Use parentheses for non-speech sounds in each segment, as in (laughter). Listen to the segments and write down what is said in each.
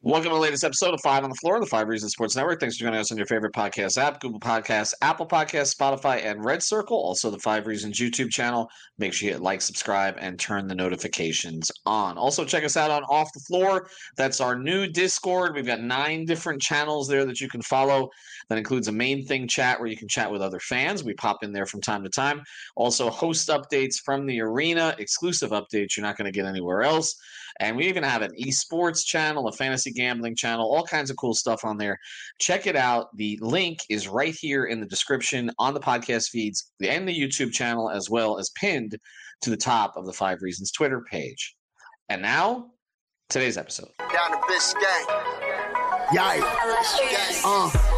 Welcome to the latest episode of Five on the Floor, the Five Reasons Sports Network. Thanks for joining us on your favorite podcast app, Google Podcasts, Apple Podcasts, Spotify, and Red Circle. Also, the Five Reasons YouTube channel. Make sure you hit like, subscribe, and turn the notifications on. Also, check us out on Off the Floor. That's our new Discord. We've got nine different channels there that you can follow. That includes a main thing chat where you can chat with other fans. We pop in there from time to time. Also, host updates from the arena, exclusive updates you're not going to get anywhere else. And we even have an esports channel, a fantasy gambling channel, all kinds of cool stuff on there. Check it out. The link is right here in the description on the podcast feeds and the YouTube channel, as well as pinned to the top of the Five Reasons Twitter page. And now, today's episode. Down to Biscayne. Yikes. Uh,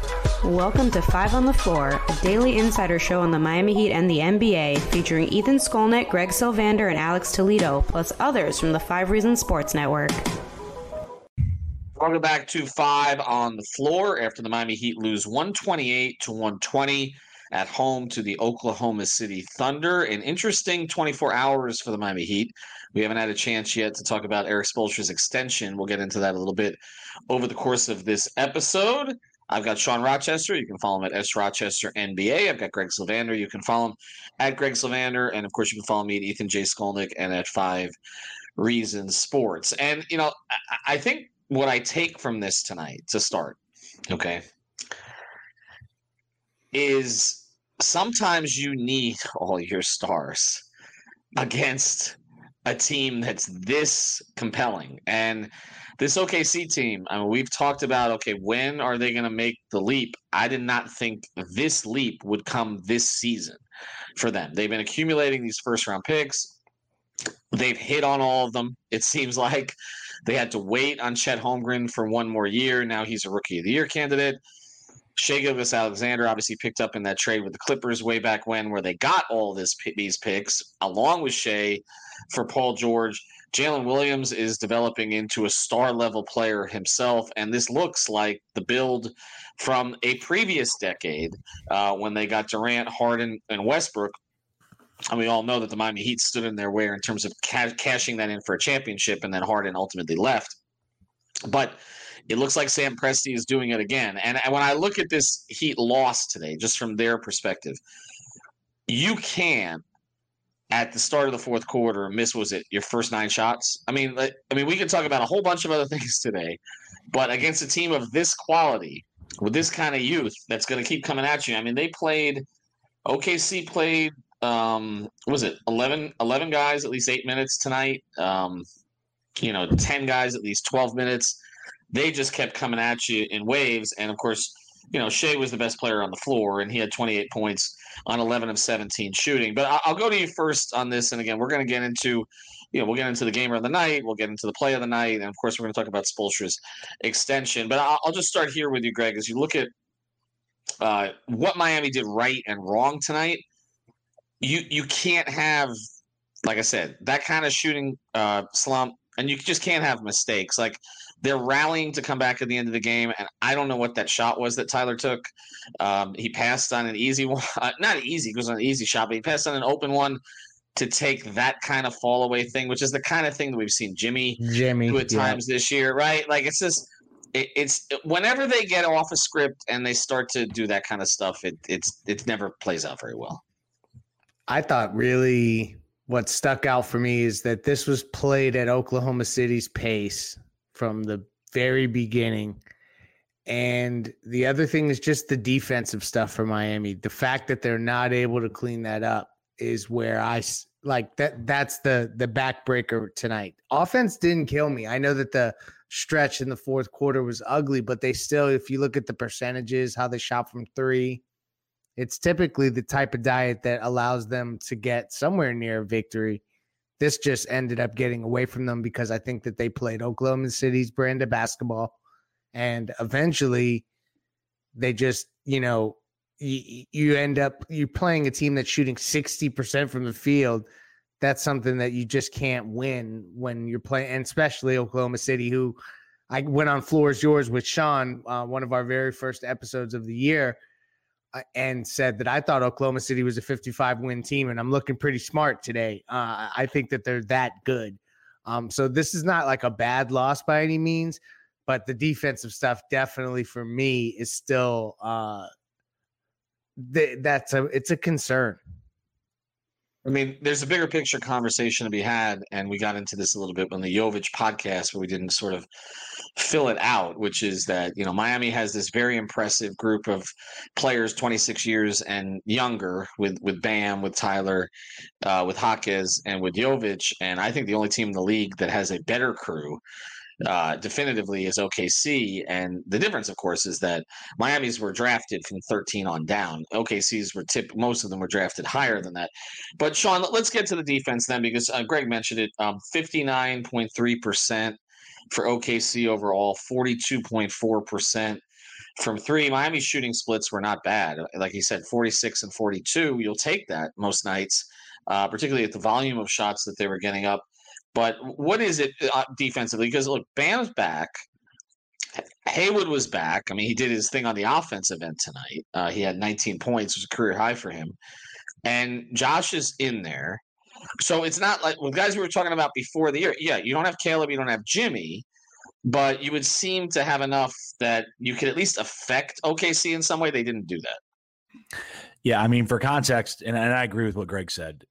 Welcome to Five on the Floor, a daily insider show on the Miami Heat and the NBA, featuring Ethan Skolnick, Greg Sylvander, and Alex Toledo, plus others from the Five Reasons Sports Network. Welcome back to Five on the Floor after the Miami Heat lose 128 to 120 at home to the Oklahoma City Thunder. An interesting 24 hours for the Miami Heat. We haven't had a chance yet to talk about Erik Spoelstra's extension. We'll get into that a little bit over the course of this episode. I've got Sean Rochester. You can follow him at S Rochester NBA. I've got Greg Sylvander. You can follow him at Greg Sylvander, and of course, you can follow me at Ethan J Skolnick and at Five Reasons Sports. And you know, I, I think what I take from this tonight to start, okay, is sometimes you need all your stars against a team that's this compelling and this OKC team, I mean, we've talked about okay, when are they going to make the leap? I did not think this leap would come this season for them. They've been accumulating these first round picks. They've hit on all of them. It seems like they had to wait on Chet Holmgren for one more year. Now he's a rookie of the year candidate. Shai Gilgeous-Alexander obviously picked up in that trade with the Clippers way back when, where they got all this these picks along with Shai for Paul George. Jalen Williams is developing into a star level player himself, and this looks like the build from a previous decade uh, when they got Durant, Harden, and Westbrook. And we all know that the Miami Heat stood in their way in terms of ca- cashing that in for a championship, and then Harden ultimately left. But it looks like Sam Presti is doing it again. And when I look at this Heat loss today, just from their perspective, you can at the start of the fourth quarter miss was it your first nine shots? I mean i mean we can talk about a whole bunch of other (laughs) things today but against a team of this quality with this kind of youth that's going to keep coming at you i mean they played okc played um was it 11 11 guys at least eight minutes tonight um you know 10 guys at least 12 minutes. They just kept coming at you in waves and of course you know Shai was the best player on the floor and he had 28 points on 11 of 17 shooting. But I'll go to you first on this. And again, we're going to get into, you know, we'll get into the gamer of the night. We'll get into the play of the night. And of course, we're going to talk about Spoelstra's extension. But I'll, just start here with you, Greg, as you look at uh, what Miami did right and wrong tonight. You you can't have, like I said, that kind of shooting uh, slump, and you just can't have mistakes. Like they're rallying to come back at the end of the game, and I don't know what that shot was that Tyler took. Um, he passed on an easy (laughs) one, uh, not easy, it was an easy shot, but he passed on an open one to take that kind of fall away thing, which is the kind of thing that we've seen Jimmy, Jimmy do at yeah. times this year, right? Like it's just. It, it's whenever they get off a script and they start to do that kind of stuff, it it's it never plays out very well. I thought really what stuck out for me is that this was played at Oklahoma City's pace from the very beginning. And the other thing is just the defensive stuff for Miami. The fact that they're not able to clean that up. is where I like that. That's the the backbreaker tonight. Offense didn't kill me. I know that the stretch in the fourth quarter was ugly, but they still, if you look at the percentages, how they shot from three, it's typically the type of diet that allows them to get somewhere near victory. This just ended up getting away from them because I think that they played Oklahoma City's brand of basketball. And eventually they just, you know, you, you end up you playing a team that's shooting 60% from the field. That's something that you just can't win when you're playing, and especially Oklahoma City, who I went on floors yours with Sean, uh, one of our very first episodes of the year and said that I thought Oklahoma City was a 55 win team, and I'm looking pretty smart today. Uh, I think that they're that good. Um, so this is not like a bad loss by any means, but the defensive stuff definitely for me is still uh, th- that's a it's a concern. I mean, there's a bigger picture conversation to be had, and we got into this a little bit on the Jovic podcast, where we didn't sort of fill it out, which is that you know Miami has this very impressive group of players, 26 years and younger, with with Bam, with Tyler, uh, with Jaquez, and with Jovic, and I think the only team in the league that has a better crew uh, definitively is OKC. And the difference, of course, is that Miami's were drafted from 13 on down. OKC's were tip most of them were drafted higher than that. But Sean, let's get to the defense then, because uh, Greg mentioned it. Um, 59.3 percent for OKC overall, 42.4 percent from three. Miami's shooting splits were not bad. Like he said, 46 and 42. You'll take that most nights. Uh, particularly at the volume of shots that they were getting up. But what is it uh, defensively? Because look, Bam's back. Haywood was back. I mean, he did his thing on the offensive end tonight. Uh, he had 19 points, it was a career high for him. And Josh is in there. So it's not like with guys we were talking about before the year. Yeah, you don't have Caleb, you don't have Jimmy, but you would seem to have enough that you could at least affect OKC in some way. They didn't do that. Yeah, I mean, for context, and, and I agree with what Greg said.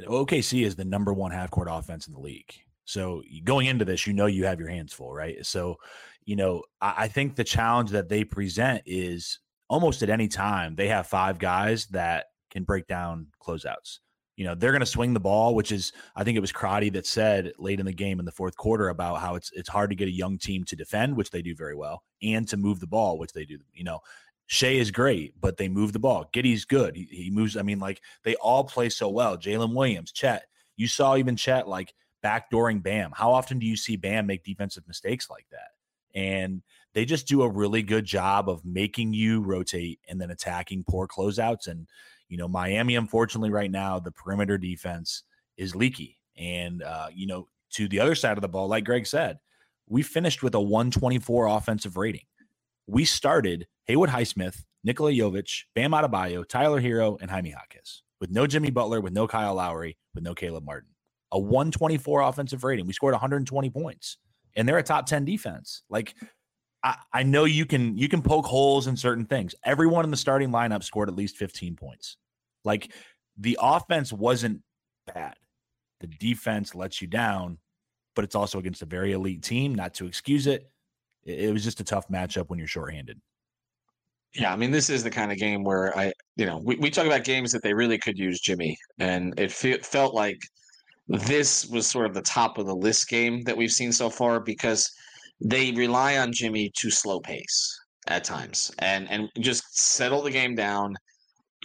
OKC is the number one half court offense in the league. So going into this, you know you have your hands full, right? So, you know, I, I think the challenge that they present is almost at any time they have five guys that can break down closeouts. You know, they're going to swing the ball, which is I think it was Crotty that said late in the game in the fourth quarter about how it's it's hard to get a young team to defend, which they do very well, and to move the ball, which they do. You know, Shai is great, but they move the ball. Giddey's good. He, he moves. I mean, like they all play so well. Jalen Williams, Chet. You saw even Chet like backdooring Bam. How often do you see Bam make defensive mistakes like that? And they just do a really good job of making you rotate and then attacking poor closeouts. And, you know, Miami, unfortunately, right now, the perimeter defense is leaky. And, uh, you know, to the other side of the ball, like Greg said, we finished with a 124 offensive rating we started Haywood Highsmith, Nikola Jovic, Bam Adebayo, Tyler Herro, and Jaime Jaquez with no Jimmy Butler, with no Kyle Lowry, with no Caleb Martin. A 124 offensive rating. We scored 120 points, and they're a top 10 defense. Like, I, know you can you can poke holes in certain things. Everyone in the starting lineup scored at least 15 points. Like the offense wasn't bad. The defense lets you down, but it's also against a very elite team. Not to excuse it, it was just a tough matchup when you're shorthanded. Yeah, I mean, this is the kind of game where I, you know, we, we talk about games that they really could use Jimmy, and it fe- felt like this was sort of the top of the list game that we've seen so far because they rely on Jimmy to slow pace at times and and just settle the game down,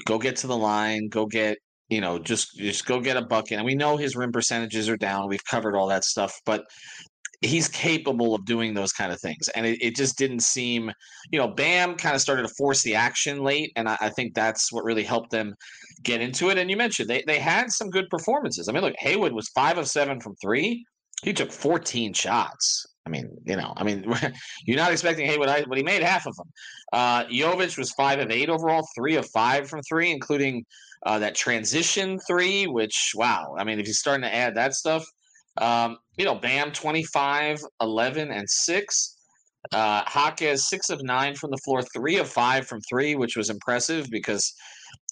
go get to the line, go get you know just just go get a bucket. And we know his rim percentages are down. We've covered all that stuff, but he's capable of doing those kind of things. And it, it just didn't seem, you know, Bam kind of started to force the action late. And I, I, think that's what really helped them get into it. And you mentioned they, they had some good performances. I mean, look, Haywood was five of seven from three. He took 14 shots. I mean, you know, I mean, (laughs) you're not expecting Haywood, but he made half of them. Uh, Jovic was five of eight overall, three of five from three, including uh, that transition three, which, wow. I mean, if you're starting to add that stuff, um, you know, Bam 25, 11, and 6. Uh, Jaquez, 6 of 9 from the floor, 3 of 5 from 3, which was impressive because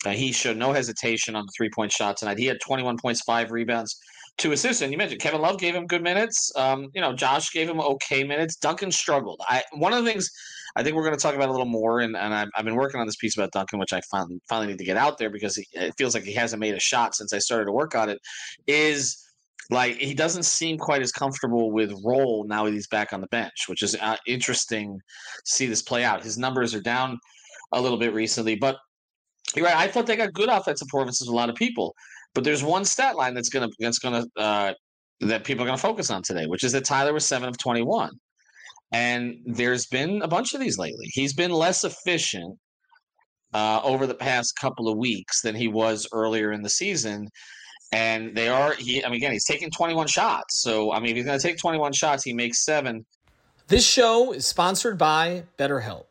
uh, he showed no hesitation on the three point shot tonight. He had 21 points, 5 rebounds, 2 assists. And you mentioned Kevin Love gave him good minutes. Um, you know, Josh gave him okay minutes. Duncan struggled. I One of the things I think we're going to talk about a little more. And, and I've, I've been working on this piece about Duncan, which I finally, finally need to get out there because he, it feels like he hasn't made a shot since I started to work on it. Is like he doesn't seem quite as comfortable with role now that he's back on the bench, which is uh, interesting to see this play out. His numbers are down a little bit recently, but you're right. I thought they got good offensive performances with a lot of people, but there's one stat line that's gonna that's gonna uh, that people are gonna focus on today, which is that Tyler was seven of twenty one, and there's been a bunch of these lately. He's been less efficient uh, over the past couple of weeks than he was earlier in the season. And they are he. I mean, again, he's taking 21 shots. So I mean, if he's going to take 21 shots, he makes seven. This show is sponsored by BetterHelp.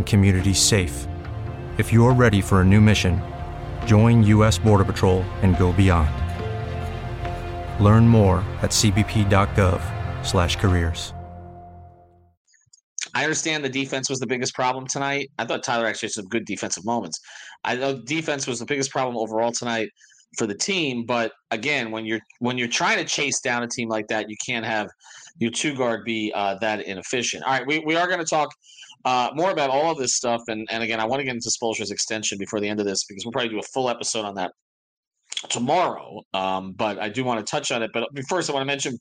and communities safe. If you're ready for a new mission, join U.S. Border Patrol and go beyond. Learn more at cbp.gov/careers. I understand the defense was the biggest problem tonight. I thought Tyler actually had some good defensive moments. I know defense was the biggest problem overall tonight for the team, but again, when you're when you're trying to chase down a team like that, you can't have your two guard be uh, that inefficient. All right, we, we are going to talk uh, more about all of this stuff. And, and again, I want to get into Spoelstra's extension before the end of this because we'll probably do a full episode on that tomorrow. Um, but I do want to touch on it. But first, I want to mention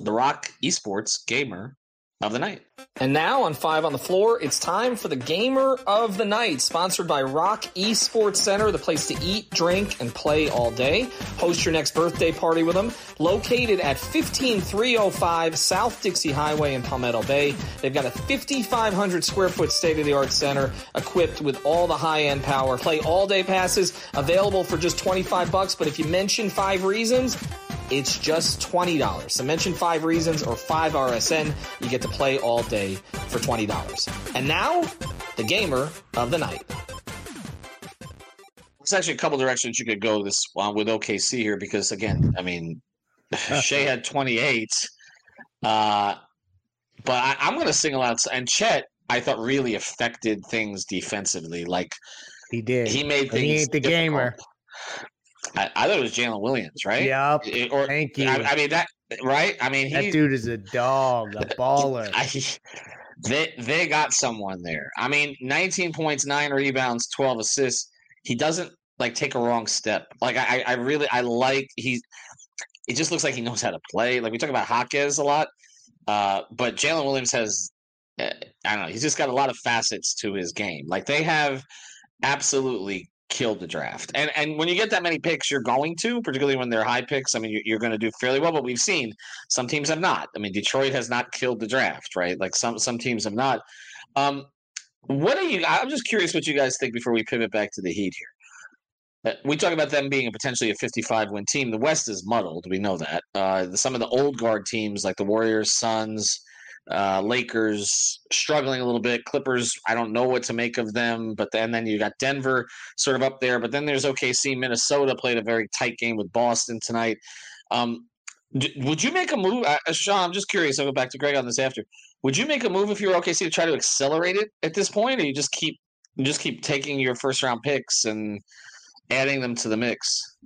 the ROK Esports Gamer of the night. And now on Five on the Floor, it's time for the Gamer of the Night, sponsored by ROK Esports Center, the place to eat, drink, and play all day. Host your next birthday party with them. Located at 15305 South Dixie Highway in Palmetto Bay. They've got a 5,500 square foot state of the art center equipped with all the high end power. Play all day passes available for just 25 bucks. But if you mention five reasons, it's just $20. So mention five reasons or five RSN. You get to play all day for $20. And now, the gamer of the night. There's actually a couple directions you could go this uh, with OKC here because, again, I mean, (laughs) Shai had 28. Uh, but I, I'm going to single out, and Chet, I thought really affected things defensively. Like, he did. He made things. He ain't the difficult. gamer. I, I thought it was Jalen Williams, right? Yep. It- or, Thank you. I, I mean that, right? I mean, he, that dude is a dog, a (laughs) baller. I, they they got someone there. I mean, 19 points, nine rebounds, 12 assists. He doesn't like take a wrong step. Like I, I really I like he. It just looks like he knows how to play. Like we talk about Hawkes a lot, uh, but Jalen Williams has. uh, I don't know. He's just got a lot of facets to his game. Like they have absolutely killed the draft. And and when you get that many picks, you're going to, particularly when they're high picks. I mean, you're, you're going to do fairly well. But we've seen some teams have not. I mean, Detroit has not killed the draft, right? Like some some teams have not. Um, what are you? I'm just curious what you guys think before we pivot back to the Heat here. Uh, we talk about them being a potentially a 55 win team. The West is muddled. We know that. Uh, some of the old guard teams like the Warriors, Suns, uh, Lakers struggling a little bit. Clippers, I don't know what to make of them. But then, then you got Denver sort of up there. But then there's OKC. Minnesota played a very tight game with Boston tonight. Um, d- would you make a move, uh, Sean? I'm just curious. I'll go back to Greg on this after. Would you make a move if you're OKC to try to accelerate it at this point, or you just keep you just keep taking your first round picks and adding them to the mix?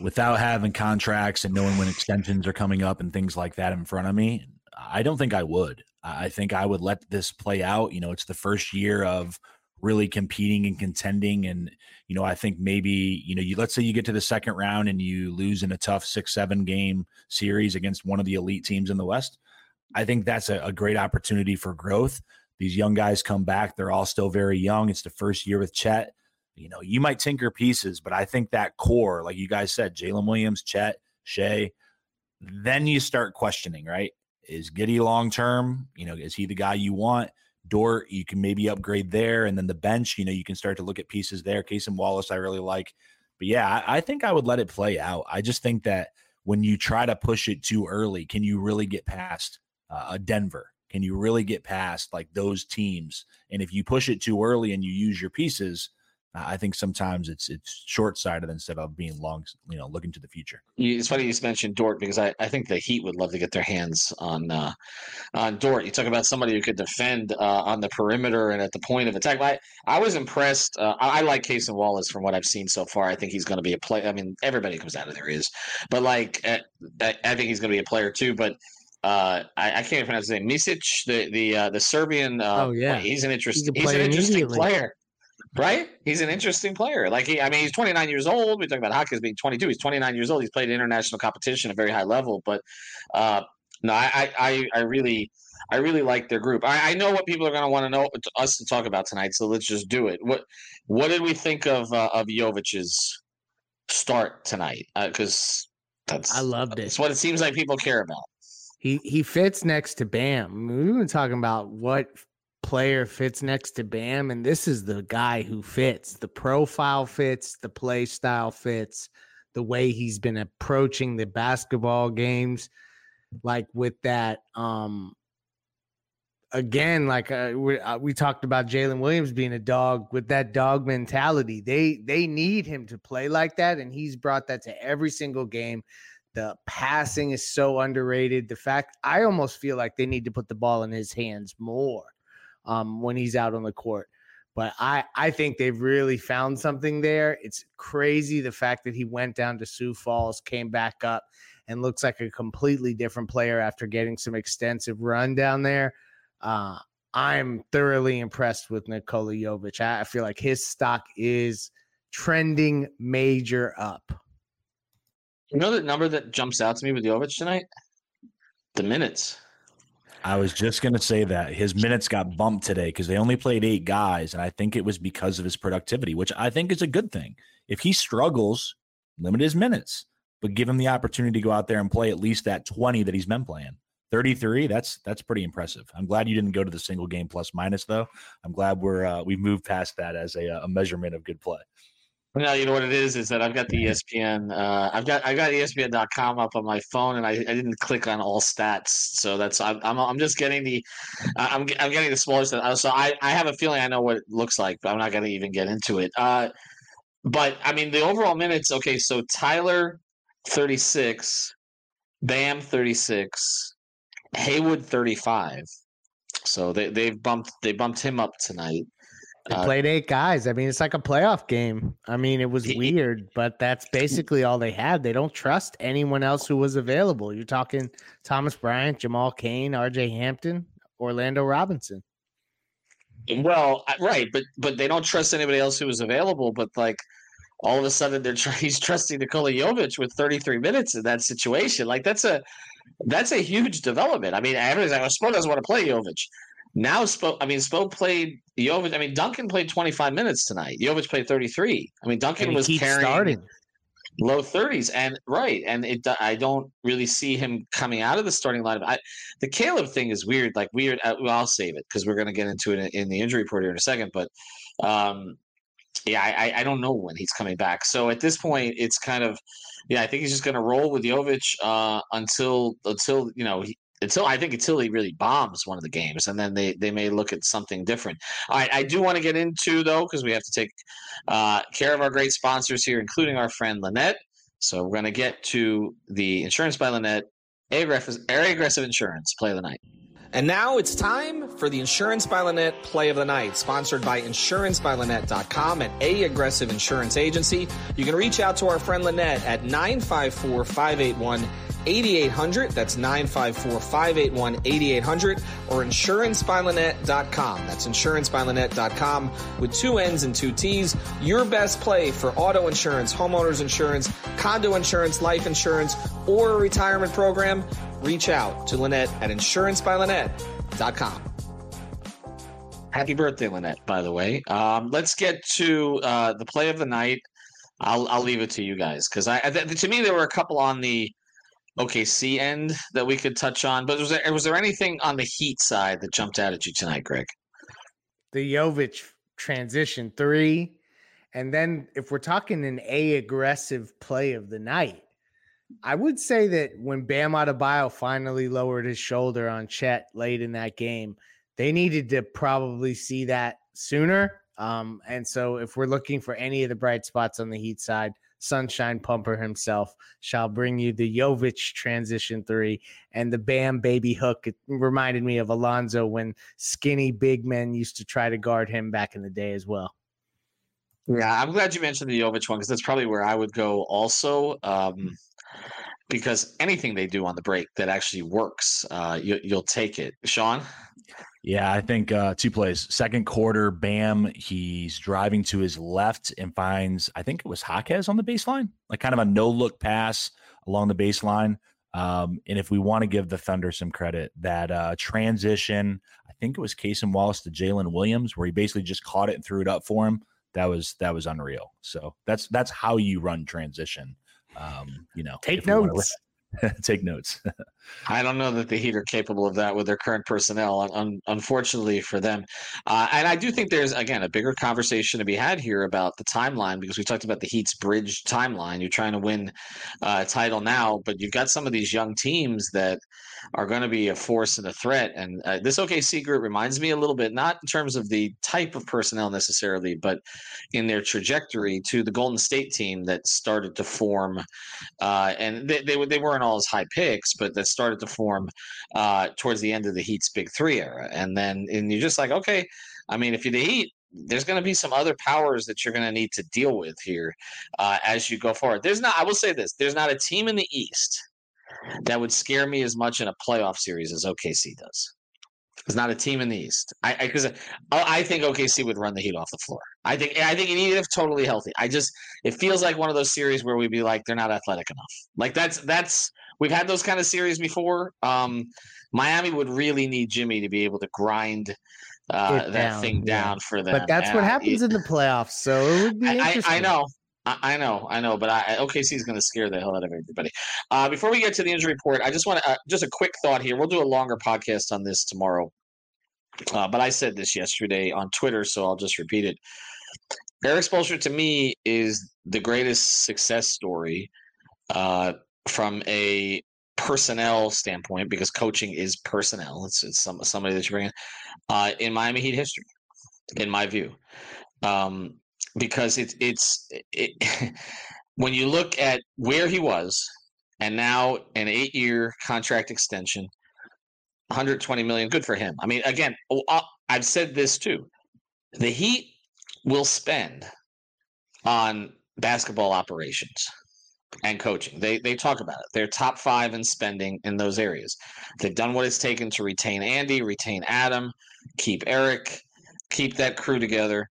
Without having contracts and knowing when extensions are coming up and things like that in front of me, I don't think I would. I think I would let this play out. You know, it's the first year of really competing and contending. And, you know, I think maybe, you know, you let's say you get to the second round and you lose in a tough six, seven game series against one of the elite teams in the West. I think that's a, a great opportunity for growth. These young guys come back. They're all still very young. It's the first year with Chet. You know, you might tinker pieces, but I think that core, like you guys said, Jalen Williams, Chet, Shai, then you start questioning, right? Is Giddey long term? You know, is he the guy you want? Dort, you can maybe upgrade there. And then the bench, you know, you can start to look at pieces there. Cason Wallace, I really like. But yeah, I, I think I would let it play out. I just think that when you try to push it too early, can you really get past uh, a Denver? Can you really get past like those teams? And if you push it too early and you use your pieces, I think sometimes it's it's short sighted instead of being long, you know, looking to the future. It's funny you mentioned Dort because I, I think the Heat would love to get their hands on uh, on Dort. You talk about somebody who could defend uh, on the perimeter and at the point of attack. I, I was impressed. Uh, I, I like Cason Wallace from what I've seen so far. I think he's going to be a player. I mean, everybody comes out of there is, but like uh, I, I think he's going to be a player too. But uh, I, I, can't pronounce his name. Micic, the the uh, the Serbian. Uh, oh yeah, he's an interesting. He's an interesting player right? He's an interesting player. Like he, I mean, he's 29 years old. We talk about Hawkins being 22. He's 29 years old. He's played international competition at a very high level. But uh, no, I, I, I really, I really like their group. I, I know what people are going to want to know us to talk about tonight. So let's just do it. What, what did we think of uh, of Jovic's start tonight? Because uh, that's I loved it. It's what it seems like people care about. He he fits next to Bam. We've been talking about what player fits next to Bam, and this is the guy who fits. The profile fits, the play style fits, the way he's been approaching the basketball games, like with that. Um, again, like uh, we, uh, we talked about Jalen Williams being a dog with that dog mentality. They they need him to play like that, and he's brought that to every single game. The passing is so underrated. The fact I almost feel like they need to put the ball in his hands more um, when he's out on the court. But I, I think they've really found something there. It's crazy the fact that he went down to Sioux Falls, came back up, and looks like a completely different player after getting some extensive run down there. Uh, I'm thoroughly impressed with Nikola Jovic. I, I feel like his stock is trending major up. You know the number that jumps out to me with Jovic tonight? The minutes. I was just going to say that his minutes got bumped today because they only played eight guys. And I think it was because of his productivity, which I think is a good thing. If he struggles, limit his minutes, but give him the opportunity to go out there and play at least that 20 that he's been playing. 33 that's that's pretty impressive i'm glad you didn't go to the single game plus minus though i'm glad we're uh, we've moved past that as a, a measurement of good play no, you know what it is is that I've got the ESPN. Uh, I've got I got ESPN.com up on my phone, and I, I didn't click on all stats, so that's I'm I'm, just getting the I'm I'm getting the smaller stuff. So I I have a feeling I know what it looks like, but I'm not going to even get into it. Uh, but I mean the overall minutes. Okay, so Tyler, thirty six, Bam, thirty six, Haywood, thirty five. So they they've bumped they bumped him up tonight. They uh, played eight guys. I mean, it's like a playoff game. I mean, it was weird, but that's basically all they had. They don't trust anyone else who was available. You're talking Thomas Bryant, Jamal Cain, RJ Hampton, Orlando Robinson. Well, right, but but they don't trust anybody else who was available. But like all of a sudden, they're tr- (laughs) he's trusting Nikola Jovic with 33 minutes in that situation. Like that's a that's a huge development. I mean, everybody's like, well, Spo doesn't want to play Jovic. Now Spo, I mean, Spo played Jovic. I mean, Duncan played 25 minutes tonight. Jovic played 33. I mean, Duncan was carrying. Starting. low 30s and right and it i don't really see him coming out of the starting lineup I, the caleb thing is weird like weird uh, well, i'll save it because we're going to get into it in, in, the injury report here in a second but um yeah I, I don't know when he's coming back so at this point it's kind of yeah i think he's just going to roll with Jovic uh until until you know he, until I think until he really bombs one of the games, and then they they may look at something different. I, I do want to get into though because we have to take uh, care of our great sponsors here, including our friend Linnette. So we're going to get to the insurance by Linnette, a aggressive, aggressive insurance play of the night. And now it's time for the Insurance by Linnette play of the night, sponsored by insurancebylinnette.com and A Aggressive Insurance Agency. You can reach out to our friend Linnette at 954 581 8800. That's 954 581 8800 or insurancebylinnette.com. That's insurancebylinnette.com with two N's and two T's. Your best play for auto insurance, homeowners insurance, condo insurance, life insurance, or a retirement program. Reach out to Linnette at insurancebylinnette.com. Happy birthday, Linnette, by the way. Um, let's get to uh, the play of the night. I'll, I'll leave it to you guys because I, th- to me there were a couple on the OKC end that we could touch on. But was there was there anything on the Heat side that jumped out at you tonight, Greg? The Jovic transition three, and then if we're talking an A aggressive play of the night, I would say that when Bam Adebayo finally lowered his shoulder on Chet late in that game, they needed to probably see that sooner. Um, and so if we're looking for any of the bright spots on the Heat side, Sunshine Pumper himself shall bring you the Jovic transition three and the Bam baby hook. It reminded me of Alonzo when skinny big men used to try to guard him back in the day as well. Yeah, I'm glad you mentioned the Jovic one because that's probably where I would go also. Um, because anything they do on the break that actually works, uh, you, will take it. Sean? Yeah, I think uh, two plays. Second quarter, Bam, he's driving to his left and finds, I think it was Jaquez on the baseline, like kind of a no look pass along the baseline. Um, and if we want to give the Thunder some credit, that uh, transition, I think it was Cason Wallace to Jalen Williams, where he basically just caught it and threw it up for him. That was that was unreal. So that's that's how you run transition. Um, you know, take notes. (laughs) take notes. (laughs) I don't know that the Heat are capable of that with their current personnel, un- unfortunately for them. Uh, and I do think there's, again, a bigger conversation to be had here about the timeline because we talked about the Heat's bridge timeline. You're trying to win uh, a title now, but you've got some of these young teams that are going to be a force and a threat. And uh, this OKC group reminds me a little bit, not in terms of the type of personnel necessarily, but in their trajectory to the Golden State team that started to form. Uh, and they, they, they weren't all as high picks, but that started to form uh, towards the end of the Heat's Big Three era. And then and you're just like, okay, I mean, if you're the Heat, there's going to be some other powers that you're going to need to deal with here uh, as you go forward. There's not, I will say this, there's not a team in the East that would scare me as much in a playoff series as OKC does. It's not a team in the East. I because I, I, think OKC would run the Heat off the floor. I think I think even if totally healthy, I just it feels like one of those series where we'd be like they're not athletic enough. Like that's that's we've had those kind of series before. Um, Miami would really need Jimmy to be able to grind uh, that down, thing down yeah. for them. But that's what happens it, in the playoffs. So it would be I, I, know. I, know, I know, but I, OKC is going to scare the hell out of everybody. Uh, before we get to the injury report, I just want to uh, just a quick thought here. We'll do a longer podcast on this tomorrow, uh, but I said this yesterday on Twitter, so I'll just repeat it. Erik Spoelstra to me is the greatest success story uh, from a personnel standpoint because coaching is personnel. It's, it's some, somebody that you bring in uh, in Miami Heat history, in my view. Um, because it's it's (laughs) when you look at where he was and now an eight year contract extension 120 million good for him. I mean again oh, uh, i've said this too the heat will spend on basketball operations and coaching. They they talk about it. They're top five in spending in those areas. They've done what it's taken to retain andy retain adam keep erik keep that crew together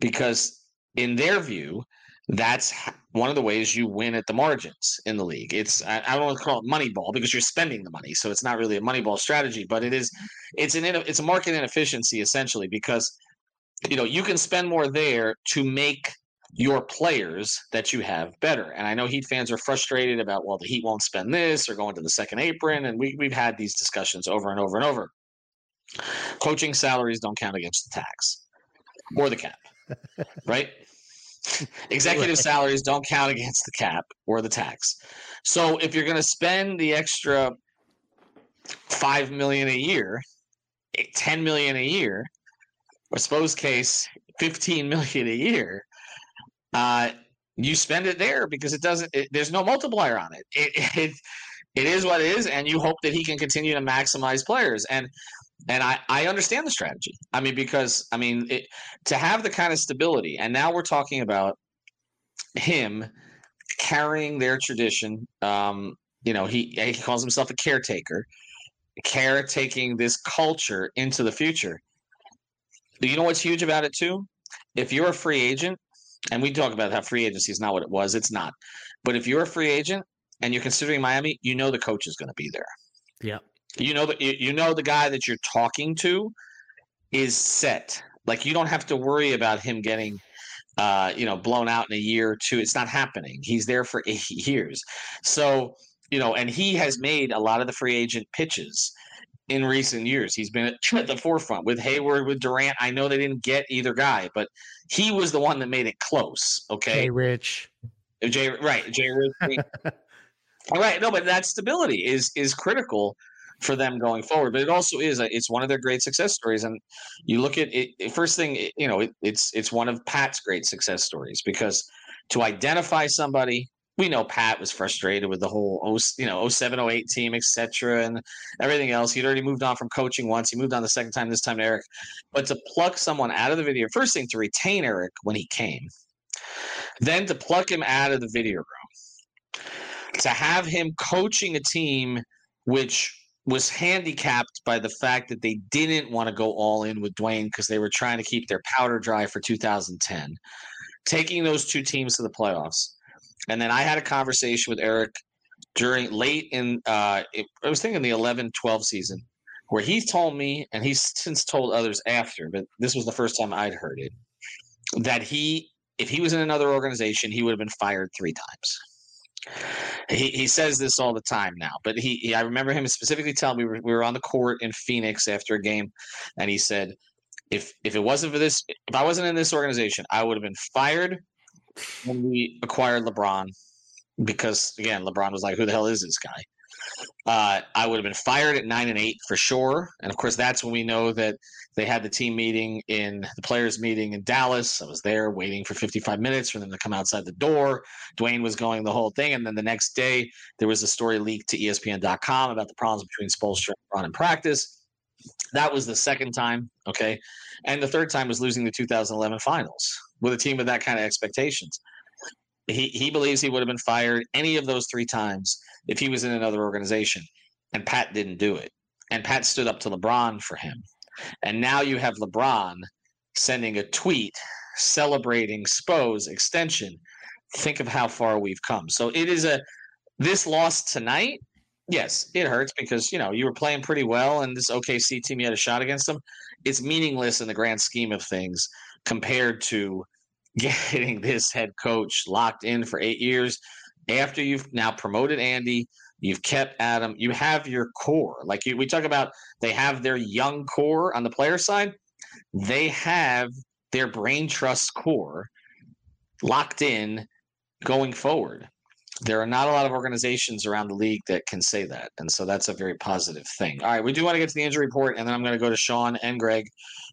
because in their view, that's one of the ways you win at the margins in the league. It's I, don't want to call it money ball because you're spending the money, so it's not really a money ball strategy, but it is it's an it's a market inefficiency essentially because you know you can spend more there to make your players that you have better. And I know Heat fans are frustrated about, well, the Heat won't spend this or going to the second apron. And we, we've had these discussions over and over and over. Coaching salaries don't count against the tax or the cap, (laughs) right? (laughs) Executive salaries don't count against the cap or the tax. So if you're going to spend the extra 5 million a year, 10 million a year, or suppose case 15 (laughs) million a year, uh, you spend it there because it doesn't. It, there's no multiplier on it. It, (laughs) it. it is what it is, and you hope that he can continue to maximize players. And and I I understand the strategy. I mean, because I mean it, to have the kind of stability, and now we're talking about him carrying their tradition. Um, you know, he he calls himself a caretaker, caretaking this culture into the future. Do you know what's huge about it too? If you're a free agent and we talk about how free agency is not what it was. It's not. But if you're a free agent and you're considering Miami, you know the coach is going to be there. Yeah. You know that you know the guy that you're talking to is set. Like you don't have to worry about him getting uh, you know, blown out in a year or two. It's not happening. He's there for (laughs) eight years. So, you know, and he has made a lot of the free agent pitches in recent years. He's been at (laughs) the forefront with Hayward, with Durant. I know they didn't get either guy, but he was the one that made it close. Okay, Jay Rich, Jay, right? Jay Rich. All (laughs) right, no, but that stability is is critical for them going forward. But it also is it's one of their great success stories. And you look at it. First thing, you know, it, it's it's one of Pat's great success stories because to identify somebody we know Pat was frustrated with the whole oh, you know 07 08 team etc and everything else he'd already moved on from coaching once he moved on the second time this time to Erik but to pluck someone out of the video first thing to retain Erik when he came then to pluck him out of the video room to have him coaching a team which was handicapped by the fact that they didn't want to go all in with Dwyane because they were trying to keep their powder dry for 2010 taking those two teams to the playoffs and then I had a conversation with Erik during late in, uh, it, I was thinking the 11 12 season, where he told me, and he's since told others after, but this was the first time I'd heard it, that he, if he was in another organization, he would have been fired three times. He, he says this all the time now, but he, he I remember him specifically telling me we were, we were on the court in Phoenix after a game, and he said, if if it wasn't for this, if I wasn't in this organization, I would have been fired when we acquired LeBron, because again, LeBron was like, "Who the hell is this guy?" Uh, I would have been fired at nine and eight for sure. And of course, that's when we know that they had the team meeting in the players' meeting in Dallas. I was there waiting for 55 minutes for them to come outside the door. Dwyane was going the whole thing. And then the next day, there was a story leaked to ESPN.com about the problems between Spoelstra and LeBron in practice. That was the second time. Okay. And the third time was losing the 2011 finals with a team with that kind of expectations. He, he believes he would have been fired any of those three times if he was in another organization. And Pat didn't do it. And Pat stood up to LeBron for him. And now you have LeBron sending a tweet celebrating Spo's extension. Think of how far we've come. So it is a this loss tonight Yes, it hurts because you know you were playing pretty well, and this OKC team you had a shot against them. It's meaningless in the grand scheme of things compared to getting this head coach locked in for eight years. After you've now promoted Andy, you've kept Adam. You have your core. Like you, we talk about, they have their young core on the player side. They have their brain trust core locked in going forward there are not a lot of organizations around the league that can say that. And so that's a very positive thing. All right, we do want to get to the injury report, and then I'm going to go to Sean and Greg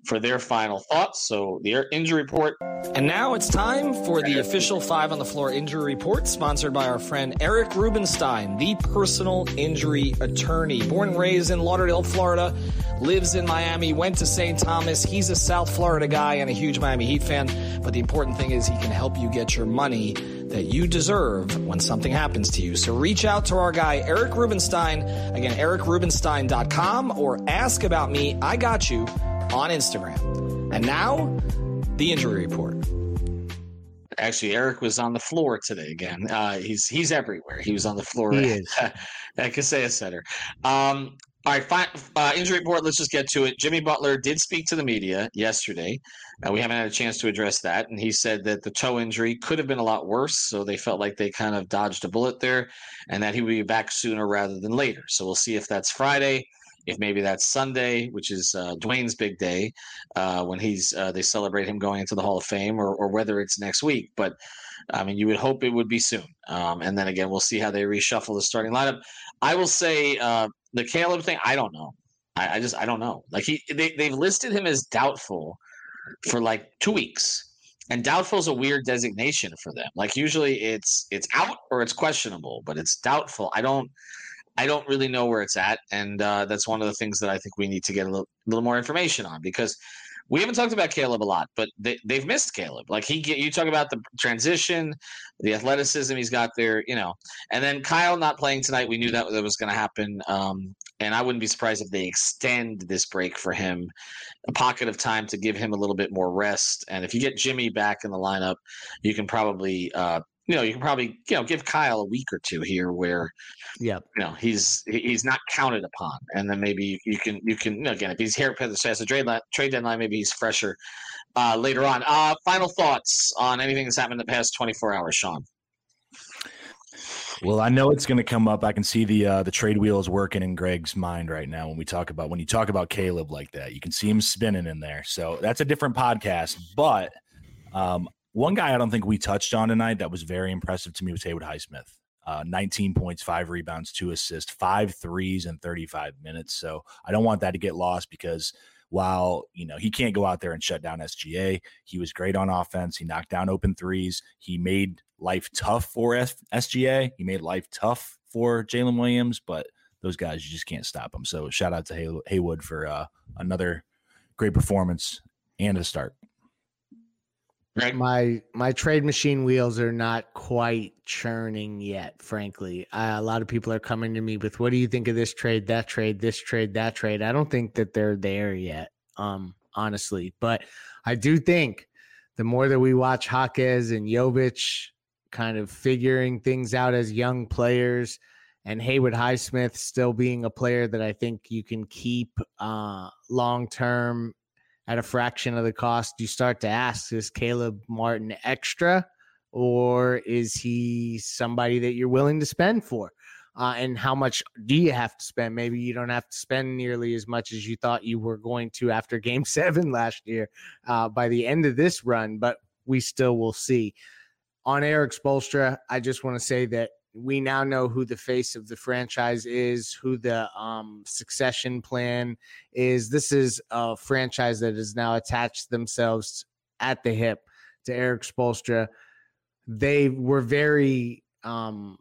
for their final thoughts. So the injury report. And now it's time for the official Five on the Floor injury report, sponsored by our friend Eric Rubenstein, the personal injury attorney. Born and raised in Lauderdale, Florida, lives in Miami, went to St. Thomas. He's a South Florida guy and a huge Miami Heat fan. But the important thing is he can help you get your money that you deserve when something happens to you. So reach out to our guy, Eric Rubenstein. Again, ericrubenstein.com or ask about me. I got you on Instagram. And now, the injury report. Actually, Eric was on the floor today again. Uh, he's he's everywhere. He was on the floor he is. (laughs) at Kaseya Center. Um, All right. Uh, injury report. Let's just get to it. Jimmy Butler did speak to the media yesterday. Uh, we haven't had a chance to address that, and he said that the toe injury could have been a lot worse. So they felt like they kind of dodged a bullet there, and that he would be back sooner rather than later. So we'll see if that's Friday, if maybe that's Sunday, which is uh, Dwyane's big day uh, when he's uh, they celebrate him going into the Hall of Fame, or, or whether it's next week. But I mean, you would hope it would be soon. Um, and then again, we'll see how they reshuffle the starting lineup. I will say uh, the Caleb thing, I don't know. I, I just I don't know. Like he they they've listed him as doubtful for like two weeks. And doubtful is a weird designation for them. Like usually it's it's out or it's questionable, but it's doubtful. I don't I don't really know where it's at, and uh, that's one of the things that I think we need to get a little, little more information on because we haven't talked about Caleb a lot, but they, they've missed Caleb. Like he, you talk about the transition, the athleticism he's got there, you know, and then Kyle not playing tonight. We knew that that was going to happen, um, and I wouldn't be surprised if they extend this break for him, a pocket of time to give him a little bit more rest. And if you get Jimmy back in the lineup, you can probably uh, you know, you can probably you know give Kyle a week or two here where, yeah, you know, he's he's not counted upon, and then maybe you can you can you know, again if he's here as a trade trade deadline, maybe he's fresher uh, later on. Uh, final thoughts on anything that's happened in the past twenty four hours, Sean. Well, I know it's going to come up. I can see the uh, the trade wheels working in Greg's mind right now when we talk about when you talk about Caleb like that. You can see him spinning in there. So that's a different podcast. But um, one guy I don't think we touched on tonight that was very impressive to me was Haywood Highsmith. Uh, 19 points, five rebounds, two assists, five threes in 35 minutes. So I don't want that to get lost because while you know he can't go out there and shut down SGA, he was great on offense. He knocked down open threes. He made life tough for F- SGA. He made life tough for Jalen Williams, but those guys you just can't stop them. So shout out to Hay- Haywood for uh, another great performance and a start. Right. My my trade machine wheels are not quite churning yet. Frankly, uh, a lot of people are coming to me with, "What do you think of this trade? That trade? This trade? That trade?" I don't think that they're there yet, um, honestly. But I do think the more that we watch Jaquez and Jovic kind of figuring things out as young players, and Haywood Highsmith still being a player that I think you can keep uh, long term at a fraction of the cost, you start to ask is Caleb Martin extra or is he somebody that you're willing to spend for? Uh, and how much do you have to spend? Maybe you don't have to spend nearly as much as you thought you were going to after game (laughs) seven last year uh, by the end of this run, but we still will see. On Erik Spoelstra, I just want to say that we now know who the face of the franchise is, who the um, succession plan is. This is a franchise that has now attached themselves at the hip to Erik Spoelstra. They were very, um,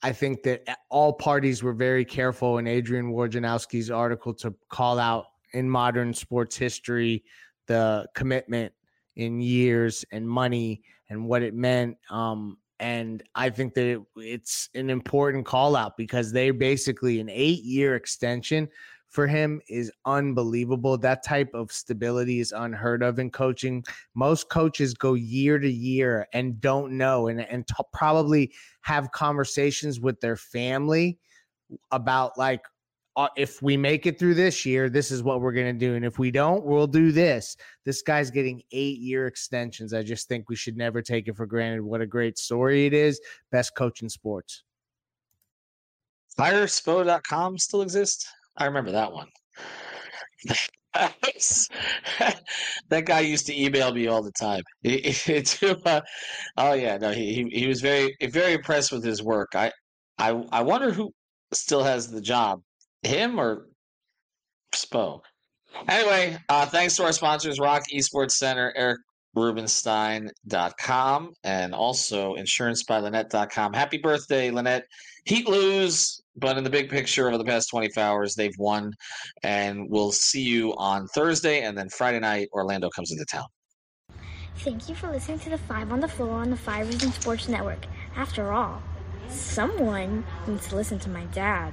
I think that all parties were very careful in Adrian Wojnarowski's article to call out in modern sports history the commitment in years and money and what it meant. Um, and I think that it, it's an important call out because they basically an eight year extension for him is unbelievable. That type of stability is unheard of in coaching. Most coaches go year to year and don't know and, and t- probably have conversations with their family about like uh, if we make it through this year, this is what we're going to do. And if we don't, we'll do this. This guy's getting eight year extensions. I just think we should never take it for granted. What a great story it is. Best coach in sports. Firespo.com still exists? I remember that one. (laughs) that guy used to email me all the time. (laughs) uh, oh yeah, no, he, he was very very impressed with his work. I I I wonder who still has the job him or Spo. Anyway, uh, thanks to our sponsors, ROK Esports Center, EricRubenstein.com, and also insurancebylinnette.com. Happy birthday, Linnette. Heat lose, but in the big picture over the past 24 hours, they've won. And we'll see you on Thursday, and then Friday night, Orlando comes into town. Thank you for listening to the Five on the Floor on the Five Reasons Sports Network. After all, someone needs to listen to my dad.